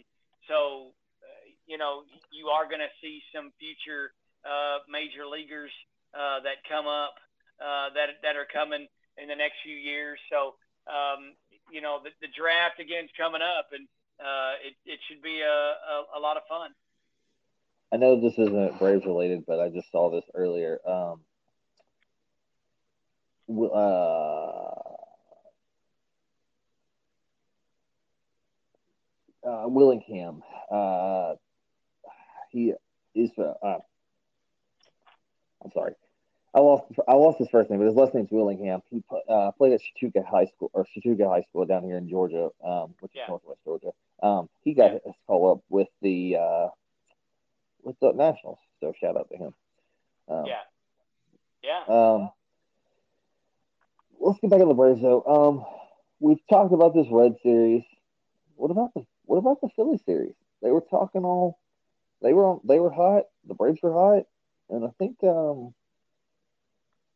so, uh, you know, you are going to see some future uh, major leaguers uh, that come up uh, that that are coming in the next few years. So, um, you know, the, the draft again is coming up, and uh, it it should be a, a, a lot of fun. I know this isn't Braves related, but I just saw this earlier. Um, uh, uh, Willingham. Uh, he is. Uh, uh, I'm sorry. I lost. I lost his first name, but his last name's Willingham. He uh, played at Chattooga High School or Chattooga High School down here in Georgia, um, which is Northwest Georgia. Um, he got yeah. his call up with the uh, with the Nationals, so shout out to him. Um, yeah. Yeah. Um, let's get back to the Braves though. Um, we've talked about this Red Series. What about the what about the Philly series? They were talking all. They were on, they were hot. The Braves were hot, and I think um.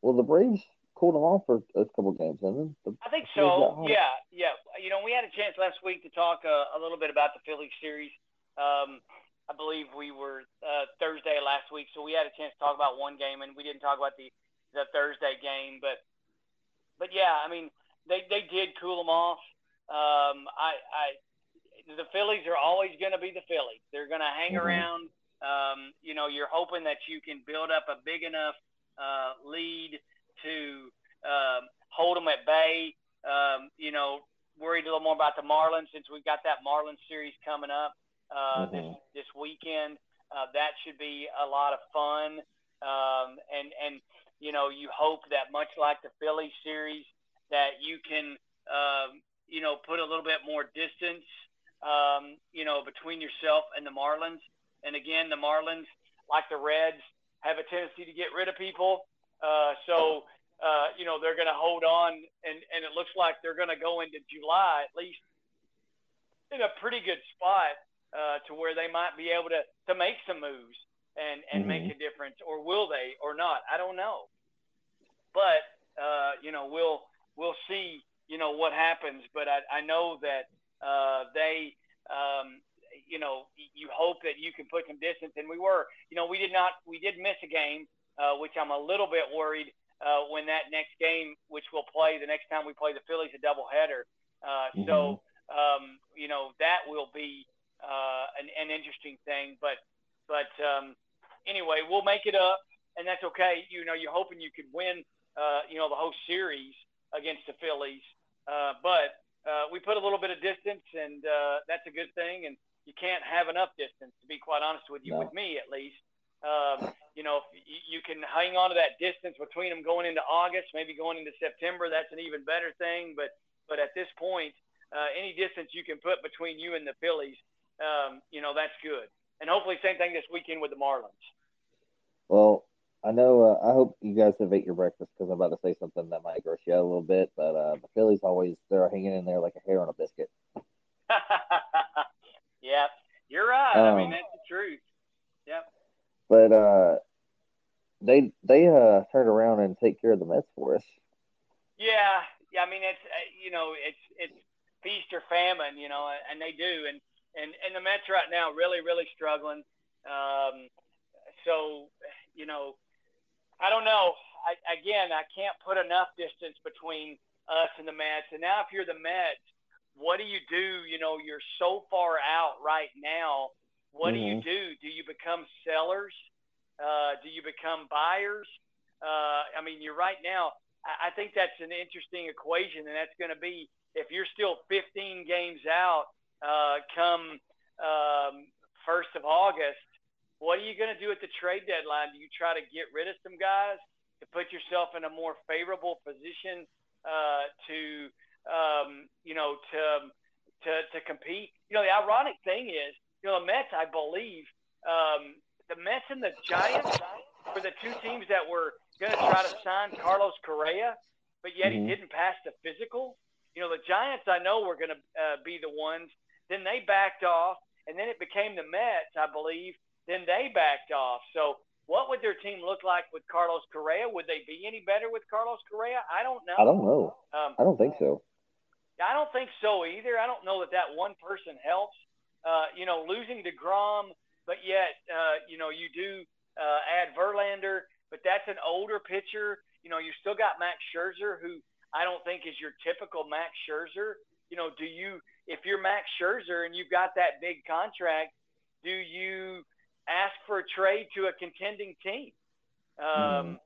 Well, the Braves cooled them off for a couple games, and then the I think so. Yeah, yeah. You know, we had a chance last week to talk uh, a little bit about the Philly series. Um, I believe we were uh, Thursday last week, so we had a chance to talk about one game, and we didn't talk about the the Thursday game. But but yeah, I mean, they they did cool them off. Um, I I the Phillies are always going to be the Phillies. They're going to hang mm-hmm. around. Um, you know, you're hoping that you can build up a big enough uh, lead to um, hold them at bay. Um, you know, worried a little more about the Marlins since we've got that Marlins series coming up uh, mm-hmm. this this weekend. Uh, that should be a lot of fun. Um, and and you know, you hope that much like the Phillies series, that you can, um, you know, put a little bit more distance, um, you know, between yourself and the Marlins. And again, the Marlins, like the Reds, have a tendency to get rid of people. Uh, so, uh, you know, they're going to hold on, and, and it looks like they're going to go into July at least in a pretty good spot uh, to where they might be able to, to make some moves and, and mm-hmm. make a difference, or will they or not? I don't know. But, uh, you know, we'll, we'll see, you know, what happens. But I, I know that uh, they, um, you know, you hope that you can put some distance. And we were, you know, we did not, we did miss a game, uh, which I'm a little bit worried uh, when that next game, which we'll play the next time we play the Phillies, a doubleheader. Uh, mm-hmm. So, um, you know, that will be uh, an, an interesting thing. But, but um, anyway, we'll make it up, and that's okay. You know, you're hoping you could win, uh, you know, the whole series against the Phillies. Uh, but uh, we put a little bit of distance, and uh, that's a good thing. And you can't have enough distance, to be quite honest with you, no. with me at least. Um, you know, you, you can hang on to that distance between them going into August, maybe going into September. That's an even better thing. But but at this point, uh, any distance you can put between you and the Phillies, um, you know, that's good. And hopefully, same thing this weekend with the Marlins. Well, I know. Uh, I hope you guys have ate your breakfast because I'm about to say something that might gross you out a little bit. But uh, the Phillies always they're hanging in there like a hair on a biscuit. <laughs> yeah, you're right. Um, I mean, um, that's the truth. Yep. But uh, they they uh turn around and take care of the Mets for us. Yeah, yeah. I mean, it's uh, you know, it's it's feast or famine, you know, and they do, and and and the Mets right now really really struggling. Um, so you know I don't know. I, again, I can't put enough distance between us and the Mets. And now, if you're the Mets, what do you do? You know, you're so far out right now. What mm-hmm. do you mm-hmm. do? Do you become sellers? Uh, do you become buyers? Uh, I mean, you're right now. I, I think that's an interesting equation, and that's going to be if you're still 15 games out uh, come um, first of August what are you going to do at the trade deadline? Do you try to get rid of some guys to put yourself in a more favorable position uh, to, um, you know, to, to, to compete? You know, the ironic thing is, you know, the Mets, I believe, um, the Mets and the Giants were the two teams that were going to try to sign Carlos Correa, but yet mm-hmm. he didn't pass the physical. You know, the Giants, I know, were going to uh, be the ones. Then they backed off, and then it became the Mets, I believe, then they backed off. So what would their team look like with Carlos Correa? Would they be any better with Carlos Correa? I don't know. I don't know. Um, I don't think so. I don't think so either. I don't know that that one person helps. Uh, you know, losing Degrom, but yet, uh, you know, you do uh, add Verlander, but that's an older pitcher. You know, you still got Max Scherzer, who I don't think is your typical Max Scherzer. You know, do you, if you're Max Scherzer and you've got that big contract, do you ask for a trade to a contending team. Um, mm.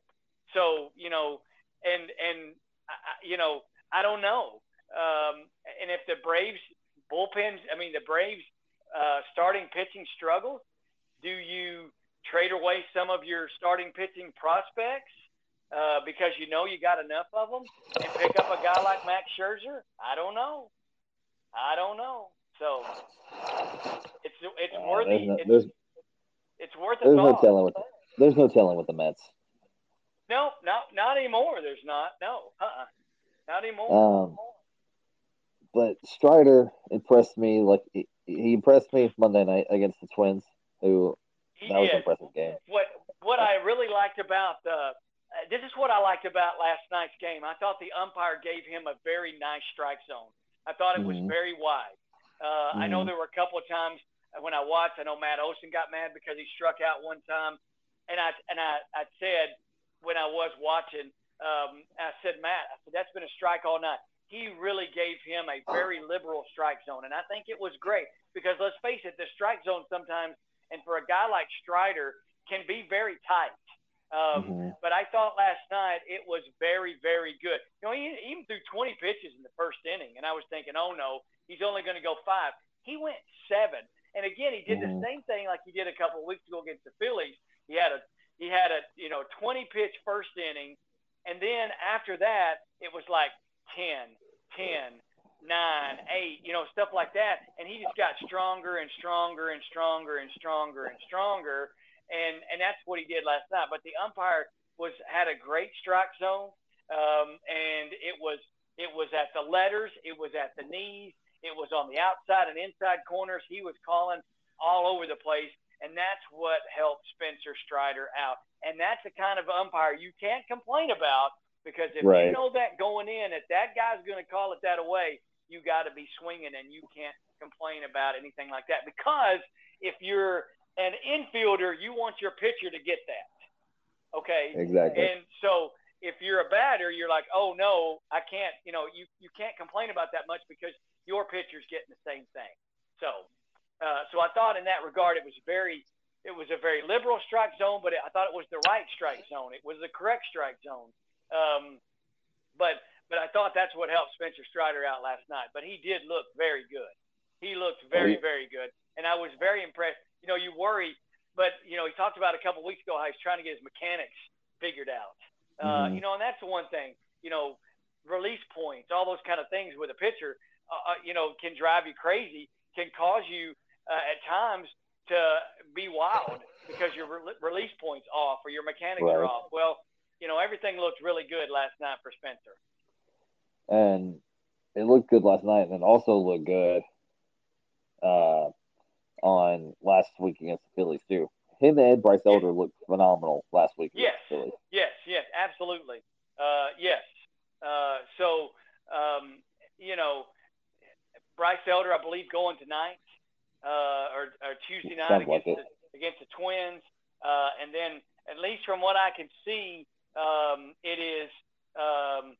So you know, and and you know, I don't know. Um, and if the Braves bullpens, I mean, the Braves uh, starting pitching struggles, do you trade away some of your starting pitching prospects uh, because you know you got enough of them and pick up a guy like Max Scherzer? I don't know. I don't know. So it's it's uh, worthy. No, it's, it's worth it. there's thought. no telling with there's no telling with the Mets. No, not not anymore. There's not. No, uh-uh. not anymore. Um, but Strider impressed me. Like he, he impressed me Monday night against the Twins. Who he that was an impressive game. What what I really liked about the uh, this is what I liked about last night's game. I thought the umpire gave him a very nice strike zone. I thought it mm-hmm. was very wide. Uh, mm-hmm. I know mm-hmm. there were a couple of times when I watched, I know Matt Olson got mad because he struck out one time, and I and I, I said when I was watching, um, I said Matt, I said that's been a strike all night. He really gave him a very liberal strike zone, and I think it was great because let's face it, the strike zone sometimes, and for a guy like Strider, can be very tight. Um, mm-hmm. But I thought last night it was very, very good. You know, he even threw 20 pitches in the first inning, and I was thinking, oh no, he's only going to go five. He went seven. And again, he did the mm-hmm. same thing like he did a couple of weeks ago against the Phillies. He had a he had a you know 20 pitch first inning, and then after that it was like 10, 10, 9, 8, you know, stuff like that. And he just got stronger and stronger and stronger and stronger and stronger. And, and that's what he did last night. But the umpire was had a great strike zone. Um, and it was it was at the letters, it was at the knees, it was on the outside and inside corners. He was calling all over the place, and that's what helped Spencer Strider out. And that's the kind of umpire you can't complain about because if right. you know that going in, that that guy's going to call it that away, you got to be swinging, and you can't complain about anything like that. Because if you're an infielder, you want your pitcher to get that. Okay. Exactly. And so if you're a batter, you're like, oh no, I can't. You know, you you can't complain about that much because your pitcher's getting the same thing. So, uh, so I thought in that regard, it was very it was a very liberal strike zone, but it, I thought it was the right strike zone. It was the correct strike zone. Um, but but I thought that's what helped Spencer Strider out last night. But he did look very good. He looked very very good, and I was very impressed. You know, you worry, but you know, he talked about a couple weeks ago how he's trying to get his mechanics figured out. Uh, mm-hmm. You know, and that's the one thing. You know, release points, all those kind of things with a pitcher. Uh, uh you know, can drive you crazy, can cause you uh, at times to be wild because your re- release points off or your mechanics right. are off. Well, you know, everything looked really good last night for Spencer. And it looked good last night, and it also looked good uh, on last week against the Phillies too. Him and Bryce Elder looked phenomenal last week. Yes, yes, yes, absolutely. Uh, yes. Uh, so, um, you know, Bryce Elder, I believe, going tonight uh, or, or Tuesday night Sounds against like the, against the Twins, uh, and then at least from what I can see, um, it is um,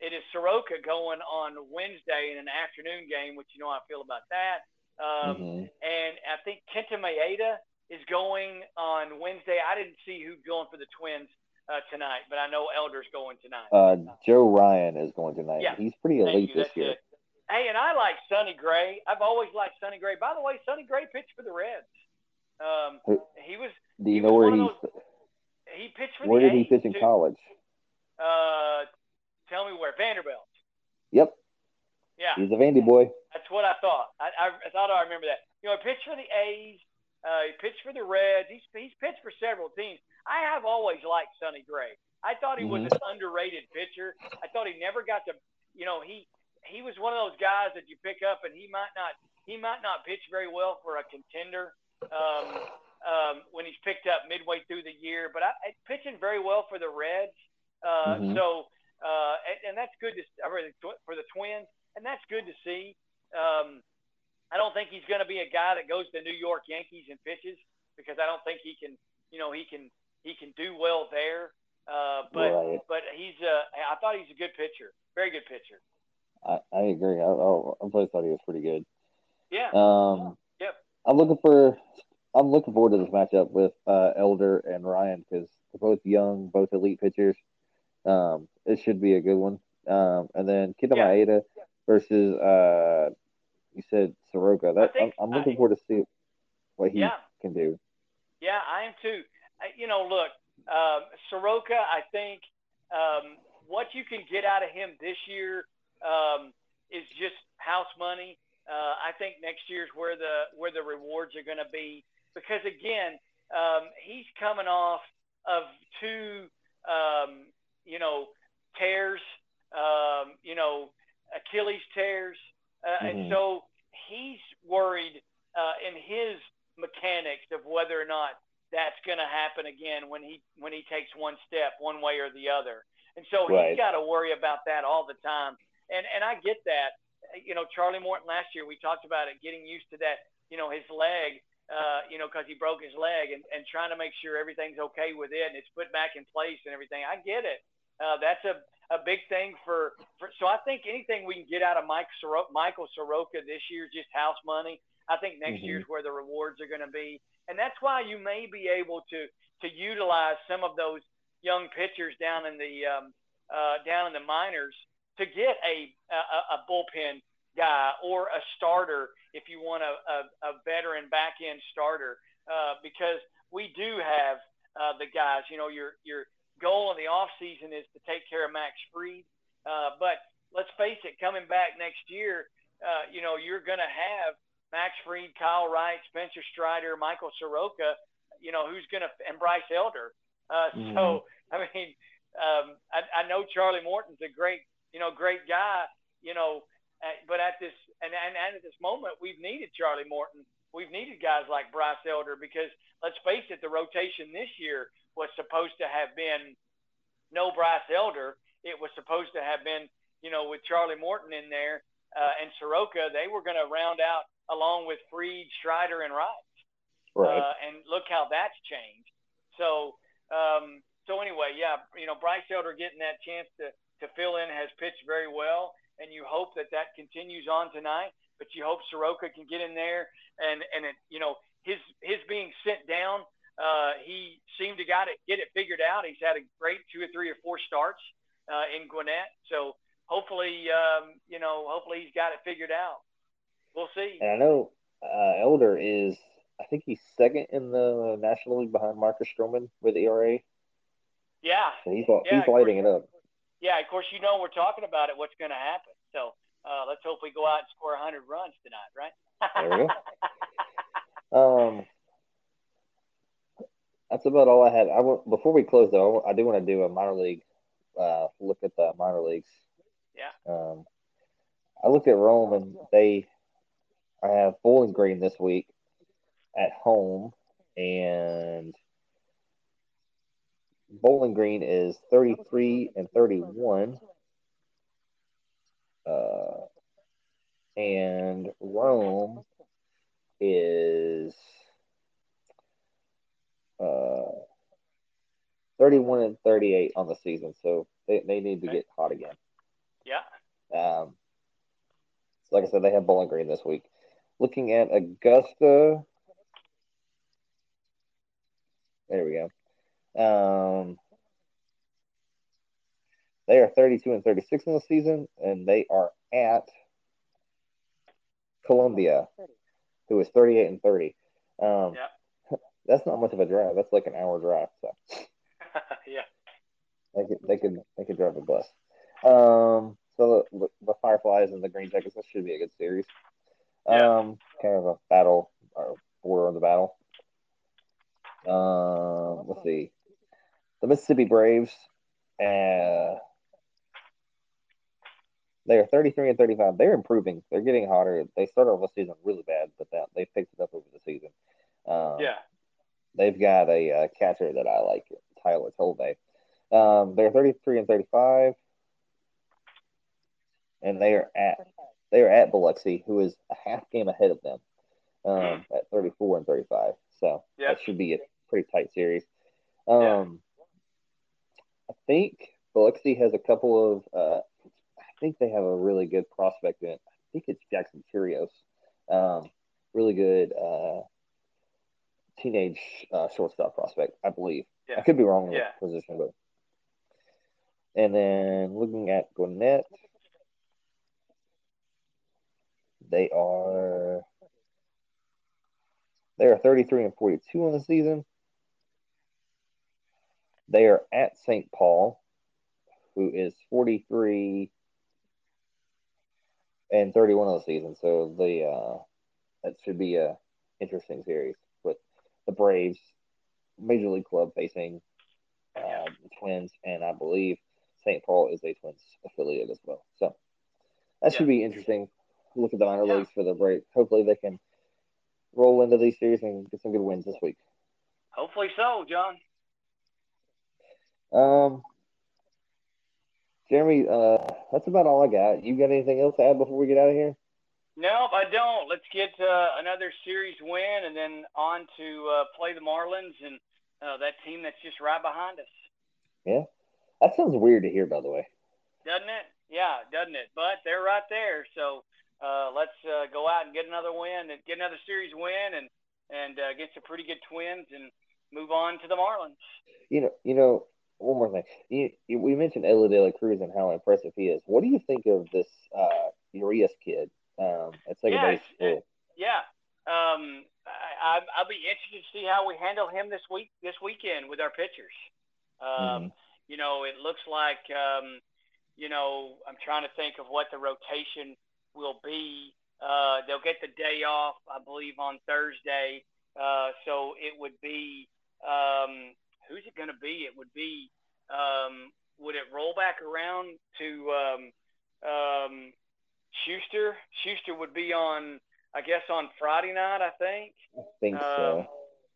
it is Soroka going on Wednesday in an afternoon game, which you know I feel about that. Um, mm-hmm. And I think Kenta Maeda is going on Wednesday. I didn't see who's going for the Twins uh, tonight, but I know Elder's going tonight. Uh, Joe Ryan is going tonight. Yeah. He's pretty elite this year. It. Hey, and I like Sonny Gray. I've always liked Sonny Gray. By the way, Sonny Gray pitched for the Reds. Um, he was. Do you know where he's? Those, he pitched for. Where did he pitch in too. college? Uh, tell me where Vanderbilt. Yep. Yeah. He's a Vandy boy. That's what I thought. I, I, I thought I remember that. You know, he pitched for the A's. Uh, he pitched for the Reds. He's, he's pitched for several teams. I have always liked Sonny Gray. I thought he was mm-hmm. an underrated pitcher. I thought he never got to, you know, he he was one of those guys that you pick up and he might not he might not pitch very well for a contender um, um, when he's picked up midway through the year, but I, I pitching very well for the Reds. Uh, mm-hmm. So uh, and, and that's good to for the Twins, and that's good to see. Um, I don't think he's going to be a guy that goes to New York Yankees and pitches because I don't think he can, you know, he can he can do well there. Uh, but right. but he's uh, I thought he's a good pitcher, very good pitcher. I, I agree. I, I, I thought he was pretty good. Yeah. Um. Yep. I'm looking for. I'm looking forward to this matchup with uh, Elder and Ryan because they're both young, both elite pitchers. Um, it should be a good one. Um, and then Kenta yeah. Maeda versus uh, you said Soroka. That think, I'm, I'm, looking I, forward to see what he yeah. can do. Yeah, I am too. You know, look, um, Soroka. I think um, what you can get out of him this year um, is just house money. Uh, I think next year's where the where the rewards are going to be because again, um, he's coming off of two, um, you know, tears, um, you know, Achilles tears, uh, mm-hmm. and so he's worried uh, in his mechanics of whether or not that's going to happen again when he when he takes one step one way or the other. And so right. he's got to worry about that all the time and and I get that. You know, Charlie Morton last year we talked about it, getting used to that. You know, his leg. Uh, you know, because he broke his leg, and, and trying to make sure everything's okay with it and it's put back in place and everything. I get it. Uh, that's a, a big thing for, for. So I think anything we can get out of Mike Soro- Michael Soroka this year, is just house money. I think next mm-hmm. year's where the rewards are going to be, and that's why you may be able to to utilize some of those young pitchers down in the um, uh, down in the minors to get a, a, a bullpen guy or a starter if you want a, a, a veteran back end starter uh, because we do have uh, the guys. You know, your your goal in the off season is to take care of Max Fried. uh, but let's face it, coming back next year, uh, you know, you're going to have Max Fried, Kyle Wright, Spencer Strider, Michael Soroka, you know, who's going to, and Bryce Elder. Uh, mm-hmm. So, I mean, um, I, I know Charlie Morton's a great, you know, great guy, you know, uh, but at this, and, and, and at this moment, we've needed Charlie Morton. We've needed guys like Bryce Elder because let's face it, the rotation this year was supposed to have been no Bryce Elder. It was supposed to have been, you know, with Charlie Morton in there uh, and Soroka, they were going to round out along with Fried, Strider, and Wright. Right. Uh, and look how that's changed. So, um, so anyway, yeah, you know, Bryce Elder getting that chance to, to fill in has pitched very well, and you hope that that continues on tonight. But you hope Soroka can get in there, and and it, you know, his his being sent down, uh, he seemed to got it get it figured out. He's had a great two or three or four starts uh, in Gwinnett, so hopefully, um, you know, hopefully he's got it figured out. We'll see. And I know uh, Elder is, I think he's second in the National League behind Marcus Stroman with ERA. Yeah. So he's yeah, he's lighting course, it up. Yeah, of course, you know we're talking about it. What's going to happen? So uh, let's hope we go out and score 100 runs tonight, right? there we go. <laughs> um, that's about all I had. I want before we close though. I do want to do a minor league uh, look at the minor leagues. Yeah. Um, I looked at Rome and they I have Bowling Green this week at home, and Bowling Green is 33 and 31. Uh, and Rome is uh, 31 and 38 on the season. So they, they need to okay. get hot again. Yeah. Um, like I said, they have Bowling Green this week. Looking at Augusta. There we go. Um, they are 32 and 36 in the season, and they are at Columbia, who is 38 and 30. Um, yeah. That's not much of a drive. That's like an hour drive. So. <laughs> yeah. They could they could they could drive a bus. Um, so the, the Fireflies and the Green Jackets. This should be a good series. Yeah. Um, kind of a battle or border of the battle. Um, let's see. The Mississippi Braves. Uh, they are 33 and 35. They're improving. They're getting hotter. They started off the season really bad, but that they picked it up over the season. Um, yeah. They've got a, a, catcher that I like, Tyler Tolve. Um, they're 33 and 35, and they are at they are at Biloxi, who is a half game ahead of them um, mm-hmm. at 34 and 35. So that should be a pretty tight series. Um, yeah. I think Biloxi has a couple of. Uh, I think they have a really good prospect in it. I think it's Jackson Chourio. Um, really good uh, teenage uh, shortstop prospect, I believe. Yeah. I could be wrong in yeah. the position, but. And then looking at Gwinnett, they are they are 33 and 42 on the season. They are at St. Paul, who is 43 and 31 on the season. So the uh, that should be a interesting series with the Braves, Major League Club facing the Twins, and I believe St. Paul is a Twins affiliate as well. So that yeah. should be interesting look at the minor yeah. leagues for the break. Hopefully, they can roll into these series and get some good wins this week. Hopefully so, John. Um, Jeremy, uh, that's about all I got. You got anything else to add before we get out of here? No, I don't. Let's get uh, another series win and then on to uh, play the Marlins and uh, that team that's just right behind us. Yeah, that sounds weird to hear, by the way. Doesn't it? Yeah, doesn't it? But they're right there, so uh, let's uh, go out and get another win and get another series win and and uh, get some pretty good twins and move on to the Marlins. You know, you know, one more thing. You, you, we mentioned Elly De La Cruz and how impressive he is. What do you think of this uh, Urias kid um, at second yeah, base? Uh, yeah, um, I, I'll be interested to see how we handle him this week, this weekend with our pitchers. Um, mm-hmm. You know, it looks like um, you know, I'm trying to think of what the rotation will be. Uh, they'll get the day off, I believe, on Thursday. Uh, so it would be um, who's it going to be? It would be um, would it roll back around to um, um, Shuster? Shuster would be on, I guess, on Friday night. I think. I think so. Um,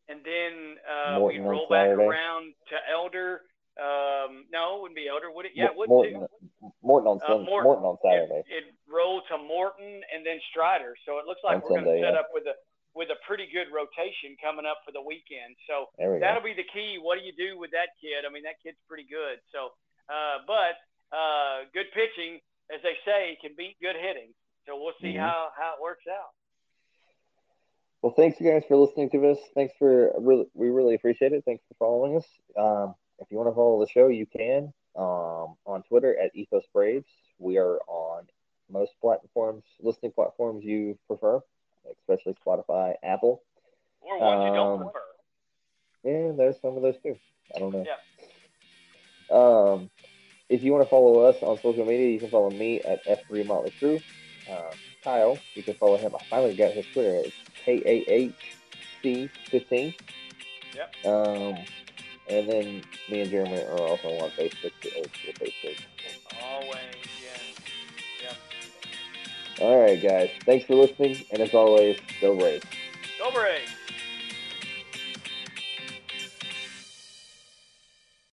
and then uh, we roll back around to Elder. Um, no, it wouldn't be Elder, would it? Yeah, it would Morton, too. Morton on Uh, Morton. Morton on Saturday. It, it rolled to Morton and then Strider. So it looks like On we're going to set yeah. up with a with a pretty good rotation coming up for the weekend. So we that'll be the key. What do you do with that kid? I mean, that kid's pretty good. So, uh, but uh, good pitching, as they say, can beat good hitting. So we'll see Mhm. how how it works out. Well, thanks you guys for listening to us. Thanks for really, we really appreciate it. Thanks for following us. Um, if you want to follow the show, you can um, on Twitter at Ethos Braves. We are on most platforms, listening platforms you prefer, especially Spotify, Apple. Or ones you don't Um, prefer. Yeah, there's some of those too. I don't know. Yeah. Um, if you want to follow us on social media, you can follow me at F3 Motley Crue. Um, Kyle, you can follow him. I finally got his Twitter. It's K A H C 15. Yep. Um, and then me and Jeremy are also on Facebook, the old school Facebook. Always, yeah. Yeah. All right, guys. Thanks for listening. And as always, go Braves. Go Braves.